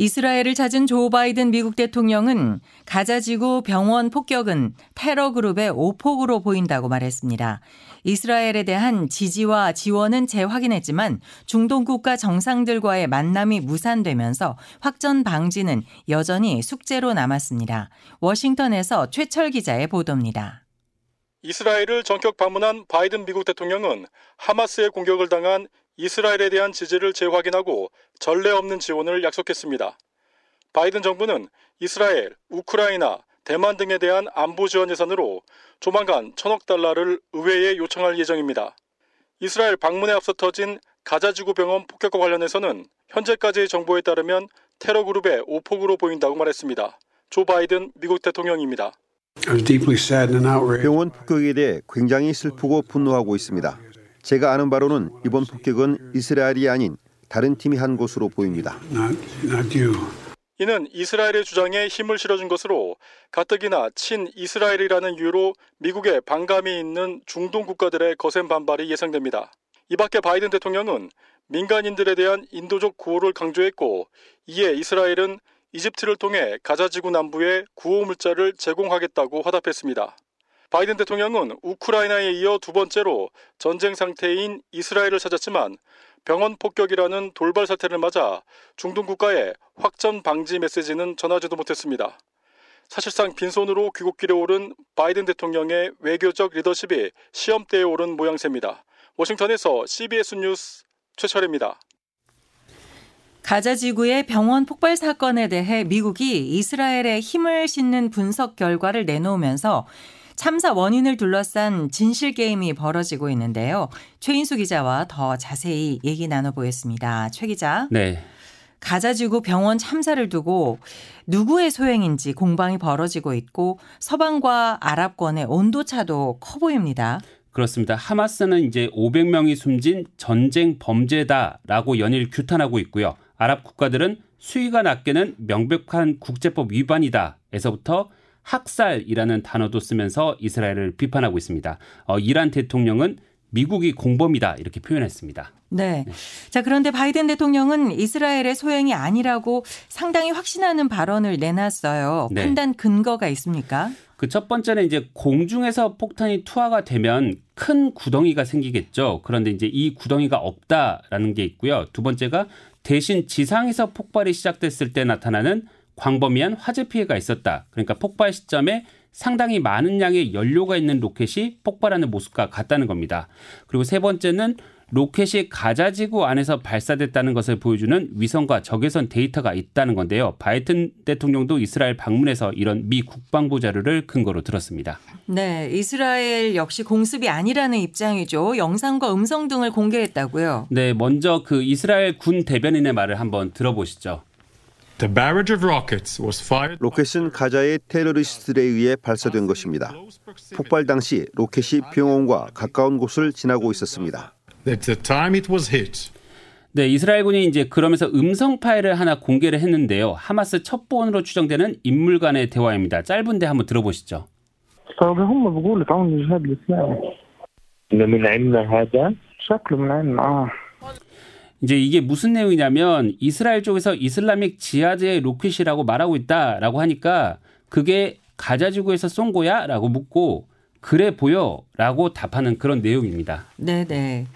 이스라엘을 찾은 조 바이든 미국 대통령은 가자지구 병원 폭격은 테러 그룹의 오폭으로 보인다고 말했습니다. 이스라엘에 대한 지지와 지원은 재확인했지만 중동 국가 정상들과의 만남이 무산되면서 확전 방지는 여전히 숙제로 남았습니다. 워싱턴에서 최철 기자의 보도입니다. 이스라엘을 전격 방문한 바이든 미국 대통령은 하마스의 공격을 당한 이스라엘에 대한 지지를 재확인하고 전례 없는 지원을 약속했습니다. 바이든 정부는 이스라엘, 우크라이나, 대만 등에 대한 안보 지원 예산으로 조만간 천억 달러를 의회에 요청할 예정입니다. 이스라엘 방문에 앞서 터진 가자지구 병원 폭격과 관련해서는 현재까지의 정보에 따르면 테러 그룹의 오폭으로 보인다고 말했습니다. 조 바이든 미국 대통령입니다. 병원 폭격에 대해 굉장히 슬프고 분노하고 있습니다. 제가 아는 바로는 이번 폭격은 이스라엘이 아닌 다른 팀이 한 것으로 보입니다. 이는 이스라엘의 주장에 힘을 실어준 것으로 가뜩이나 친 이스라엘이라는 이유로 미국에 반감이 있는 중동 국가들의 거센 반발이 예상됩니다. 이 밖에 바이든 대통령은 민간인들에 대한 인도적 구호를 강조했고 이에 이스라엘은 이집트를 통해 가자지구 남부에 구호 물자를 제공하겠다고 화답했습니다. 바이든 대통령은 우크라이나에 이어 두 번째로 전쟁 상태인 이스라엘을 찾았지만 병원 폭격이라는 돌발 사태를 맞아 중동 국가에 확전 방지 메시지는 전하지도 못했습니다. 사실상 빈손으로 귀국길에 오른 바이든 대통령의 외교적 리더십이 시험대에 오른 모양새입니다. 워싱턴에서 CBS 뉴스 최철입니다. 가자 지구의 병원 폭발 사건에 대해 미국이 이스라엘에 힘을 싣는 분석 결과를 내놓으면서 참사 원인을 둘러싼 진실 게임이 벌어지고 있는데요. 최인수 기자와 더 자세히 얘기 나눠보겠습니다. 최 기자. 네. 가자지구 병원 참사를 두고 누구의 소행인지 공방이 벌어지고 있고 서방과 아랍권의 온도차도 커 보입니다. 그렇습니다. 하마스는 이제 500명이 숨진 전쟁 범죄다라고 연일 규탄하고 있고요. 아랍 국가들은 수위가 낮게는 명백한 국제법 위반이다. 에서부터 학살이라는 단어도 쓰면서 이스라엘을 비판하고 있습니다. 어, 이란 대통령은 미국이 공범이다 이렇게 표현했습니다. 네. 네. 자, 그런데 바이든 대통령은 이스라엘의 소행이 아니라고 상당히 확신하는 발언을 내놨어요. 네. 판단 근거가 있습니까? 그 첫 번째는 이제 공중에서 폭탄이 투하가 되면 큰 구덩이가 생기겠죠. 그런데 이제 이 구덩이가 없다라는 게 있고요. 두 번째가 대신 지상에서 폭발이 시작됐을 때 나타나는 광범위한 화재 피해가 있었다. 그러니까 폭발 시점에 상당히 많은 양의 연료가 있는 로켓이 폭발하는 모습과 같다는 겁니다. 그리고 세 번째는 로켓이 가자지구 안에서 발사됐다는 것을 보여주는 위성과 적외선 데이터가 있다는 건데요. 바이든 대통령도 이스라엘 방문해서 이런 미 국방부 자료를 근거로 들었습니다. 네, 이스라엘 역시 공습이 아니라는 입장이죠. 영상과 음성 등을 공개했다고요. 네, 먼저 그 이스라엘 군 대변인의 말을 한번 들어보시죠. 로켓은 가자의 테러리스트들에 의해 발사된 것입니다. 폭발 당시 로켓이 병원과 가까운 곳을 지나고 있었습니다. 네, 이스라엘군이 이제 그러면서 음성 파일을 하나 공개를 했는데요. 하마스 첩보원으로 추정되는 인물 간의 대화입니다. 짧은데 한번 들어보시죠. 이제 이게 무슨 내용이냐면 이스라엘 쪽에서 이슬라믹 지하드의 로켓이라고 말하고 있다라고 하니까 그게 가자지구에서 쏜 거야라고 묻고 그래 보여라고 답하는 그런 내용입니다. 네, 네.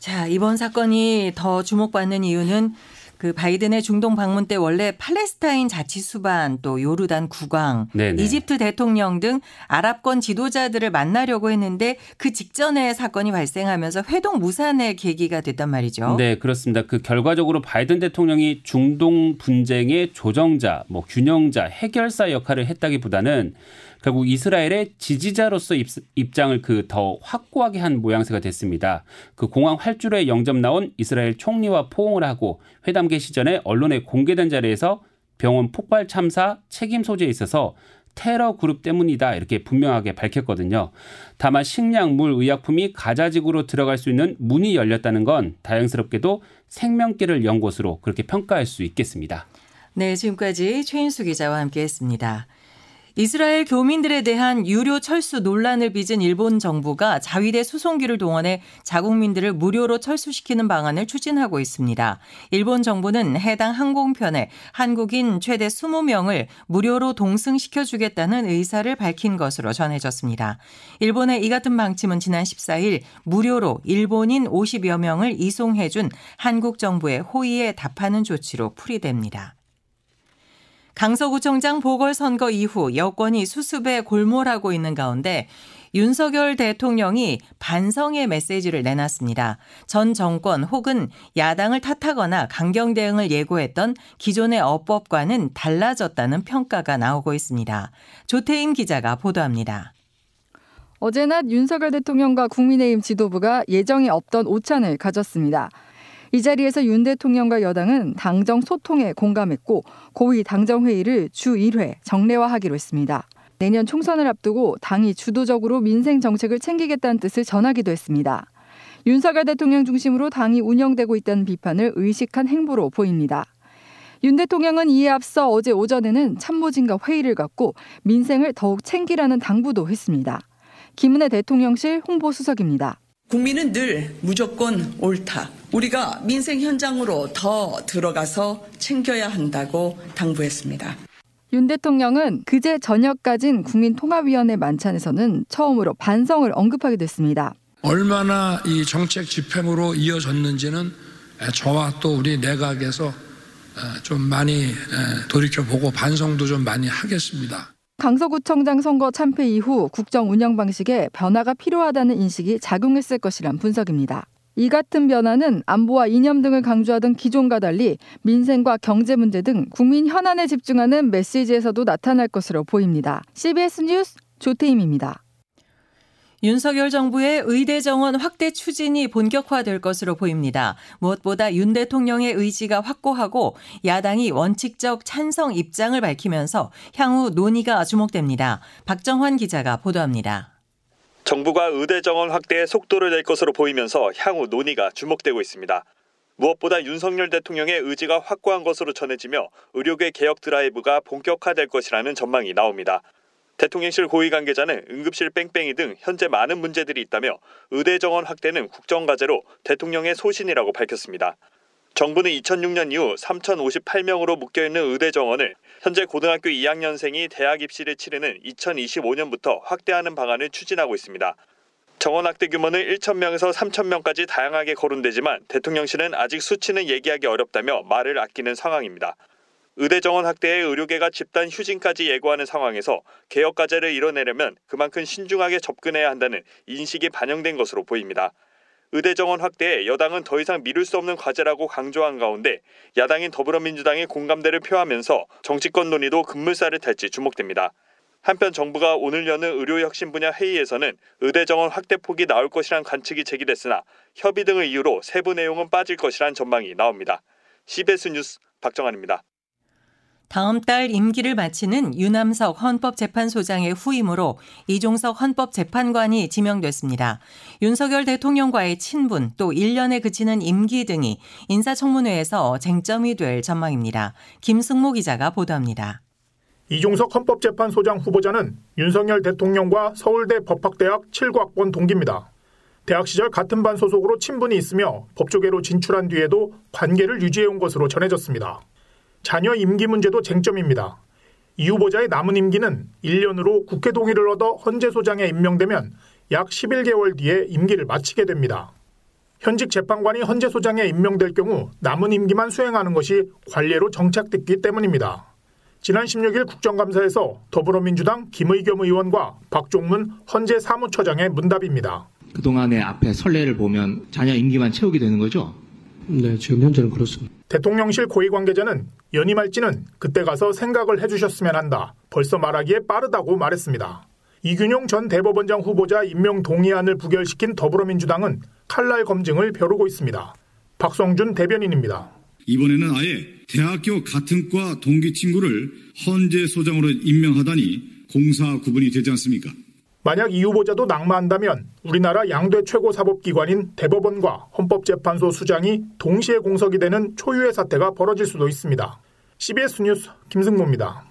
자, 이번 사건이 더 주목받는 이유는 그 바이든의 중동 방문 때 원래 팔레스타인 자치 수반 또 요르단 국왕, 네네. 이집트 대통령 등 아랍권 지도자들을 만나려고 했는데 그 직전에 사건이 발생하면서 회동 무산의 계기가 됐단 말이죠. 네, 그렇습니다. 그 결과적으로 바이든 대통령이 중동 분쟁의 조정자, 뭐 균형자, 해결사 역할을 했다기보다는 결국 이스라엘의 지지자로서 입, 장을 그 더 확고하게 한 모양새가 됐습니다. 그 공항 활주로에 영접 나온 이스라엘 총리와 포옹을 하고 회담 개시 전에 언론에 공개된 자리에서 병원 폭발 참사 책임 소재에 있어서 테러 그룹 때문이다 이렇게 분명하게 밝혔거든요. 다만 식량, 물, 의약품이 가자지구로 들어갈 수 있는 문이 열렸다는 건 다행스럽게도 생명길을 연 곳으로 그렇게 평가할 수 있겠습니다. 네, 지금까지 최인수 기자와 함께했습니다. 이스라엘 교민들에 대한 유료 철수 논란을 빚은 일본 정부가 자위대 수송기를 동원해 자국민들을 무료로 철수시키는 방안을 추진하고 있습니다. 일본 정부는 해당 항공편에 한국인 최대 20명을 무료로 동승시켜 주겠다는 의사를 밝힌 것으로 전해졌습니다. 일본의 이 같은 방침은 지난 14일 무료로 일본인 50여 명을 이송해 준 한국 정부의 호의에 답하는 조치로 풀이됩니다. 강서구청장 보궐선거 이후 여권이 수습에 골몰하고 있는 가운데 윤석열 대통령이 반성의 메시지를 내놨습니다. 전 정권 혹은 야당을 탓하거나 강경 대응을 예고했던 기존의 어법과는 달라졌다는 평가가 나오고 있습니다. 조태임 기자가 보도합니다. 어제 낮 윤석열 대통령과 국민의힘 지도부가 예정이 없던 오찬을 가졌습니다. 이 자리에서 윤 대통령과 여당은 당정 소통에 공감했고 고위 당정 회의를 주 1회 정례화하기로 했습니다. 내년 총선을 앞두고 당이 주도적으로 민생 정책을 챙기겠다는 뜻을 전하기도 했습니다. 윤석열 대통령 중심으로 당이 운영되고 있다는 비판을 의식한 행보로 보입니다. 윤 대통령은 이에 앞서 어제 오전에는 참모진과 회의를 갖고 민생을 더욱 챙기라는 당부도 했습니다. 김은혜 대통령실 홍보수석입니다. 국민은 늘 무조건 옳다. 우리가 민생 현장으로 더 들어가서 챙겨야 한다고 당부했습니다. 윤 대통령은 그제 저녁 가진 국민통합위원회 만찬에서는 처음으로 반성을 언급하게 됐습니다. 얼마나 이 정책 집행으로 이어졌는지는 저와 또 우리 내각에서 좀 많이 돌이켜보고 반성도 좀 많이 하겠습니다. 강서구청장 선거 참패 이후 국정 운영 방식에 변화가 필요하다는 인식이 작용했을 것이란 분석입니다. 이 같은 변화는 안보와 이념 등을 강조하던 기존과 달리 민생과 경제 문제 등 국민 현안에 집중하는 메시지에서도 나타날 것으로 보입니다. CBS 뉴스 조태임입니다. 윤석열 정부의 의대 정원 확대 추진이 본격화될 것으로 보입니다. 무엇보다 윤 대통령의 의지가 확고하고 야당이 원칙적 찬성 입장을 밝히면서 향후 논의가 주목됩니다. 박정환 기자가 보도합니다. 정부가 의대 정원 확대에 속도를 낼 것으로 보이면서 향후 논의가 주목되고 있습니다. 무엇보다 윤석열 대통령의 의지가 확고한 것으로 전해지며 의료계 개혁 드라이브가 본격화될 것이라는 전망이 나옵니다. 대통령실 고위 관계자는 응급실 뺑뺑이 등 현재 많은 문제들이 있다며 의대 정원 확대는 국정과제로 대통령의 소신이라고 밝혔습니다. 정부는 2006년 이후 3,058명으로 묶여있는 의대 정원을 현재 고등학교 2학년생이 대학 입시를 치르는 2025년부터 확대하는 방안을 추진하고 있습니다. 정원 확대 규모는 1,000명에서 3,000명까지 다양하게 거론되지만 대통령실은 아직 수치는 얘기하기 어렵다며 말을 아끼는 상황입니다. 의대 정원 확대에 의료계가 집단 휴진까지 예고하는 상황에서 개혁 과제를 이뤄내려면 그만큼 신중하게 접근해야 한다는 인식이 반영된 것으로 보입니다. 의대 정원 확대에 여당은 더 이상 미룰 수 없는 과제라고 강조한 가운데 야당인 더불어민주당이 공감대를 표하면서 정치권 논의도 급물살을 탈지 주목됩니다. 한편 정부가 오늘 여는 의료혁신 분야 회의에서는 의대 정원 확대 폭이 나올 것이란 관측이 제기됐으나 협의 등을 이유로 세부 내용은 빠질 것이란 전망이 나옵니다. CBS 뉴스 박정환입니다. 다음 달 임기를 마치는 유남석 헌법재판소장의 후임으로 이종석 헌법재판관이 지명됐습니다. 윤석열 대통령과의 친분 또 1년에 그치는 임기 등이 인사청문회에서 쟁점이 될 전망입니다. 김승모 기자가 보도합니다. 이종석 헌법재판소장 후보자는 윤석열 대통령과 서울대 법학대학 7과학번 동기입니다. 대학 시절 같은 반 소속으로 친분이 있으며 법조계로 진출한 뒤에도 관계를 유지해온 것으로 전해졌습니다. 자녀 임기 문제도 쟁점입니다. 이 후보자의 남은 임기는 1년으로 국회 동의를 얻어 헌재 소장에 임명되면 약 11개월 뒤에 임기를 마치게 됩니다. 현직 재판관이 헌재 소장에 임명될 경우 남은 임기만 수행하는 것이 관례로 정착됐기 때문입니다. 지난 16일 국정감사에서 더불어민주당 김의겸 의원과 박종문 헌재 사무처장의 문답입니다. 그동안의 앞에 선례를 보면 자녀 임기만 채우게 되는 거죠? 네, 지금 현재는 그렇습니다. 대통령실 고위 관계자는 연임할지는 그때 가서 생각을 해주셨으면 한다. 벌써 말하기에 빠르다고 말했습니다. 이균용 전 대법원장 후보자 임명 동의안을 부결시킨 더불어민주당은 칼날 검증을 벼르고 있습니다. 박성준 대변인입니다. 이번에는 아예 대학교 같은 과 동기 친구를 헌재 소장으로 임명하다니 공사 구분이 되지 않습니까? 만약 이 후보자도 낙마한다면 우리나라 양대 최고 사법기관인 대법원과 헌법재판소 수장이 동시에 공석이 되는 초유의 사태가 벌어질 수도 있습니다. CBS 뉴스 김승모입니다.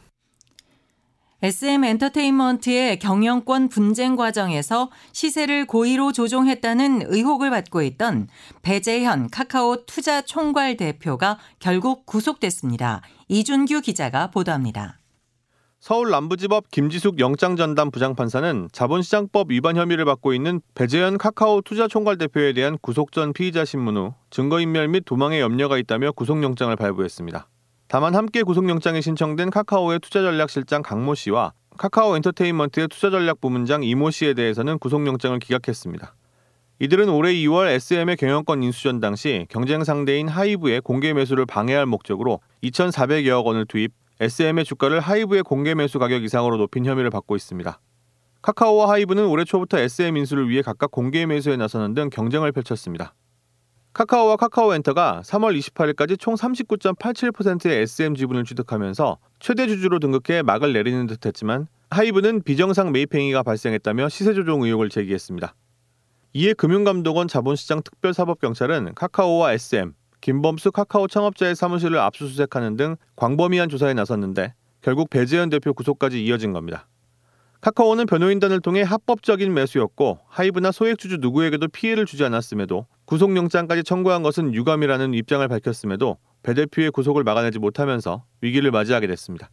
SM 엔터테인먼트의 경영권 분쟁 과정에서 시세를 고의로 조종했다는 의혹을 받고 있던 배재현 카카오 투자 총괄 대표가 결국 구속됐습니다. 이준규 기자가 보도합니다. 서울 남부지법 김지숙 영장전담 부장판사는 자본시장법 위반 혐의를 받고 있는 배재현 카카오 투자총괄 대표에 대한 구속 전 피의자 신문 후 증거인멸 및 도망의 염려가 있다며 구속영장을 발부했습니다. 다만 함께 구속영장이 신청된 카카오의 투자전략실장 강모 씨와 카카오 엔터테인먼트의 투자전략부문장 이모 씨에 대해서는 구속영장을 기각했습니다. 이들은 올해 2월 SM의 경영권 인수전 당시 경쟁 상대인 하이브의 공개 매수를 방해할 목적으로 2,400여억 원을 투입, SM의 주가를 하이브의 공개 매수 가격 이상으로 높인 혐의를 받고 있습니다. 카카오와 하이브는 올해 초부터 SM 인수를 위해 각각 공개 매수에 나서는 등 경쟁을 펼쳤습니다. 카카오와 카카오엔터가 3월 28일까지 총 39.87%의 SM 지분을 취득하면서 최대 주주로 등극해 막을 내리는 듯했지만 하이브는 비정상 매입 행위가 발생했다며 시세 조종 의혹을 제기했습니다. 이에 금융감독원 자본시장 특별사법경찰은 카카오와 SM, 김범수 카카오 창업자의 사무실을 압수수색하는 등 광범위한 조사에 나섰는데 결국 배재현 대표 구속까지 이어진 겁니다. 카카오는 변호인단을 통해 합법적인 매수였고 하이브나 소액주주 누구에게도 피해를 주지 않았음에도 구속영장까지 청구한 것은 유감이라는 입장을 밝혔음에도 배 대표의 구속을 막아내지 못하면서 위기를 맞이하게 됐습니다.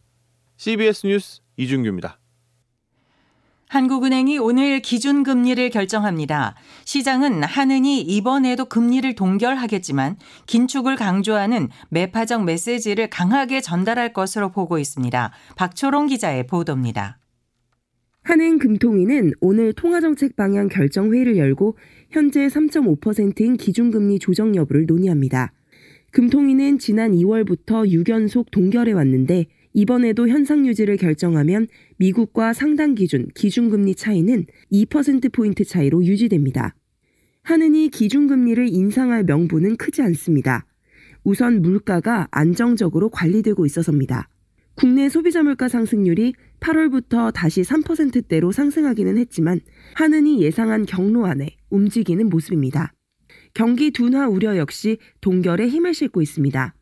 CBS 뉴스 이준규입니다. 한국은행이 오늘 기준금리를 결정합니다. 시장은 한은이 이번에도 금리를 동결하겠지만 긴축을 강조하는 매파적 메시지를 강하게 전달할 것으로 보고 있습니다. 박초롱 기자의 보도입니다. 한행 금통위는 오늘 통화정책 방향 결정 회의를 열고 현재 3.5%인 기준금리 조정 여부를 논의합니다. 금통위는 지난 2월부터 6연속 동결해 왔는데 이번에도 현상 유지를 결정하면 미국과 상당 기준 기준금리 차이는 2%포인트 차이로 유지됩니다. 한은이 기준금리를 인상할 명분은 크지 않습니다. 우선 물가가 안정적으로 관리되고 있어서입니다. 국내 소비자 물가 상승률이 8월부터 다시 3%대로 상승하기는 했지만 한은이 예상한 경로 안에 움직이는 모습입니다. 경기 둔화 우려 역시 동결에 힘을 싣고 있습니다.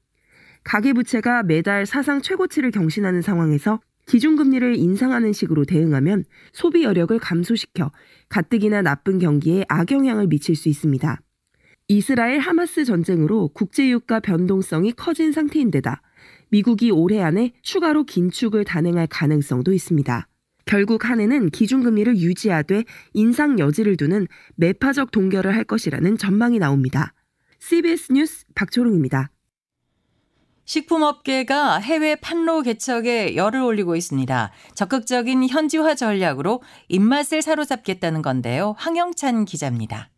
가계부채가 매달 사상 최고치를 경신하는 상황에서 기준금리를 인상하는 식으로 대응하면 소비 여력을 감소시켜 가뜩이나 나쁜 경기에 악영향을 미칠 수 있습니다. 이스라엘 하마스 전쟁으로 국제유가 변동성이 커진 상태인데다 미국이 올해 안에 추가로 긴축을 단행할 가능성도 있습니다. 결국 한해는 기준금리를 유지하되 인상 여지를 두는 매파적 동결을 할 것이라는 전망이 나옵니다. CBS 뉴스 박초롱입니다. 식품업계가 해외 판로 개척에 열을 올리고 있습니다. 적극적인 현지화 전략으로 입맛을 사로잡겠다는 건데요. 황영찬 기자입니다.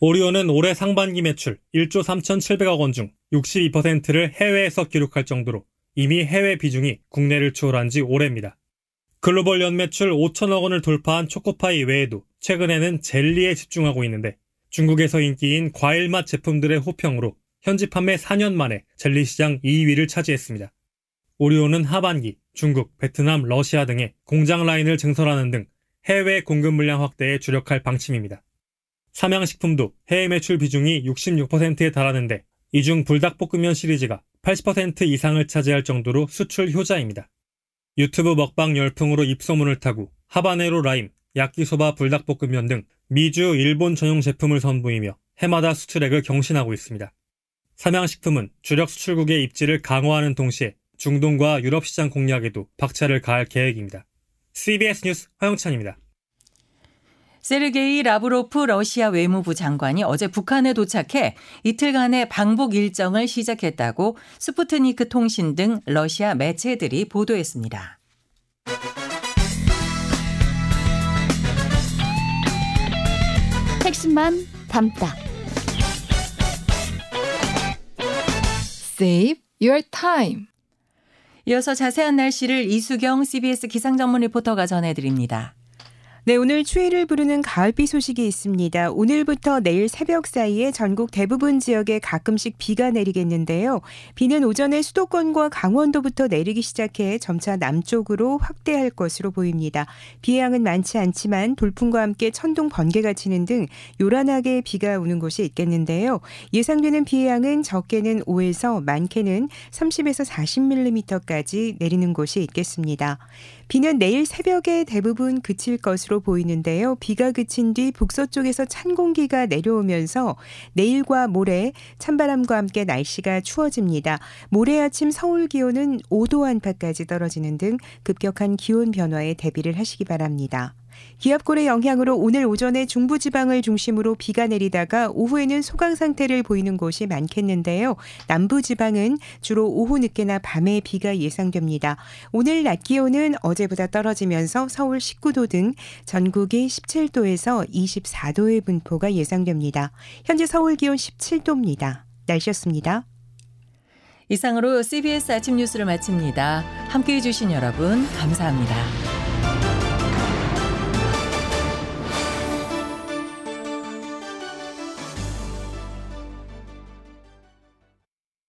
오리온은 올해 상반기 매출 1조 3,700억 원 중 62%를 해외에서 기록할 정도로 이미 해외 비중이 국내를 추월한 지 오래입니다. 글로벌 연매출 5천억 원을 돌파한 초코파이 외에도 최근에는 젤리에 집중하고 있는데 중국에서 인기인 과일맛 제품들의 호평으로 현지 판매 4년 만에 젤리 시장 2위를 차지했습니다. 오리온은 하반기 중국, 베트남, 러시아 등의 공장 라인을 증설하는 등 해외 공급 물량 확대에 주력할 방침입니다. 삼양식품도 해외 매출 비중이 66%에 달하는데 이 중 불닭볶음면 시리즈가 80% 이상을 차지할 정도로 수출 효자입니다. 유튜브 먹방 열풍으로 입소문을 타고 하바네로 라임, 야끼소바 불닭볶음면 등 미주, 일본 전용 제품을 선보이며 해마다 수출액을 경신하고 있습니다. 삼양식품은 주력 수출국의 입지를 강화하는 동시에 중동과 유럽 시장 공략에도 박차를 가할 계획입니다. CBS 뉴스 황영찬입니다. 세르게이 라브로프 러시아 외무부 장관이 어제 북한에 도착해 이틀간의 방북 일정을 시작했다고 스푸트니크 통신 등 러시아 매체들이 보도했습니다. 핵심만 담다. Save your time. 이어서 자세한 날씨를 이수경 CBS 기상전문 리포터가 전해드립니다. 네, 오늘 추위를 부르는 가을비 소식이 있습니다. 오늘부터 내일 새벽 사이에 전국 대부분 지역에 가끔씩 비가 내리겠는데요. 비는 오전에 수도권과 강원도부터 내리기 시작해 점차 남쪽으로 확대할 것으로 보입니다. 비의 양은 많지 않지만 돌풍과 함께 천둥 번개가 치는 등 요란하게 비가 오는 곳이 있겠는데요. 예상되는 비의 양은 적게는 5에서 많게는 30에서 40mm까지 내리는 곳이 있겠습니다. 비는 내일 새벽에 대부분 그칠 것으로 보이는데요. 비가 그친 뒤 북서쪽에서 찬 공기가 내려오면서 내일과 모레 찬바람과 함께 날씨가 추워집니다. 모레 아침 서울 기온은 5도 안팎까지 떨어지는 등 급격한 기온 변화에 대비를 하시기 바랍니다. 기압골의 영향으로 오늘 오전에 중부지방을 중심으로 비가 내리다가 오후에는 소강 상태를 보이는 곳이 많겠는데요. 남부지방은 주로 오후 늦게나 밤에 비가 예상됩니다. 오늘 낮 기온은 어제보다 떨어지면서 서울 19도 등 전국이 17도에서 24도의 분포가 예상됩니다. 현재 서울 기온 17도입니다. 날씨였습니다. 이상으로 CBS 아침 뉴스를 마칩니다. 함께 해 주신 여러분 감사합니다.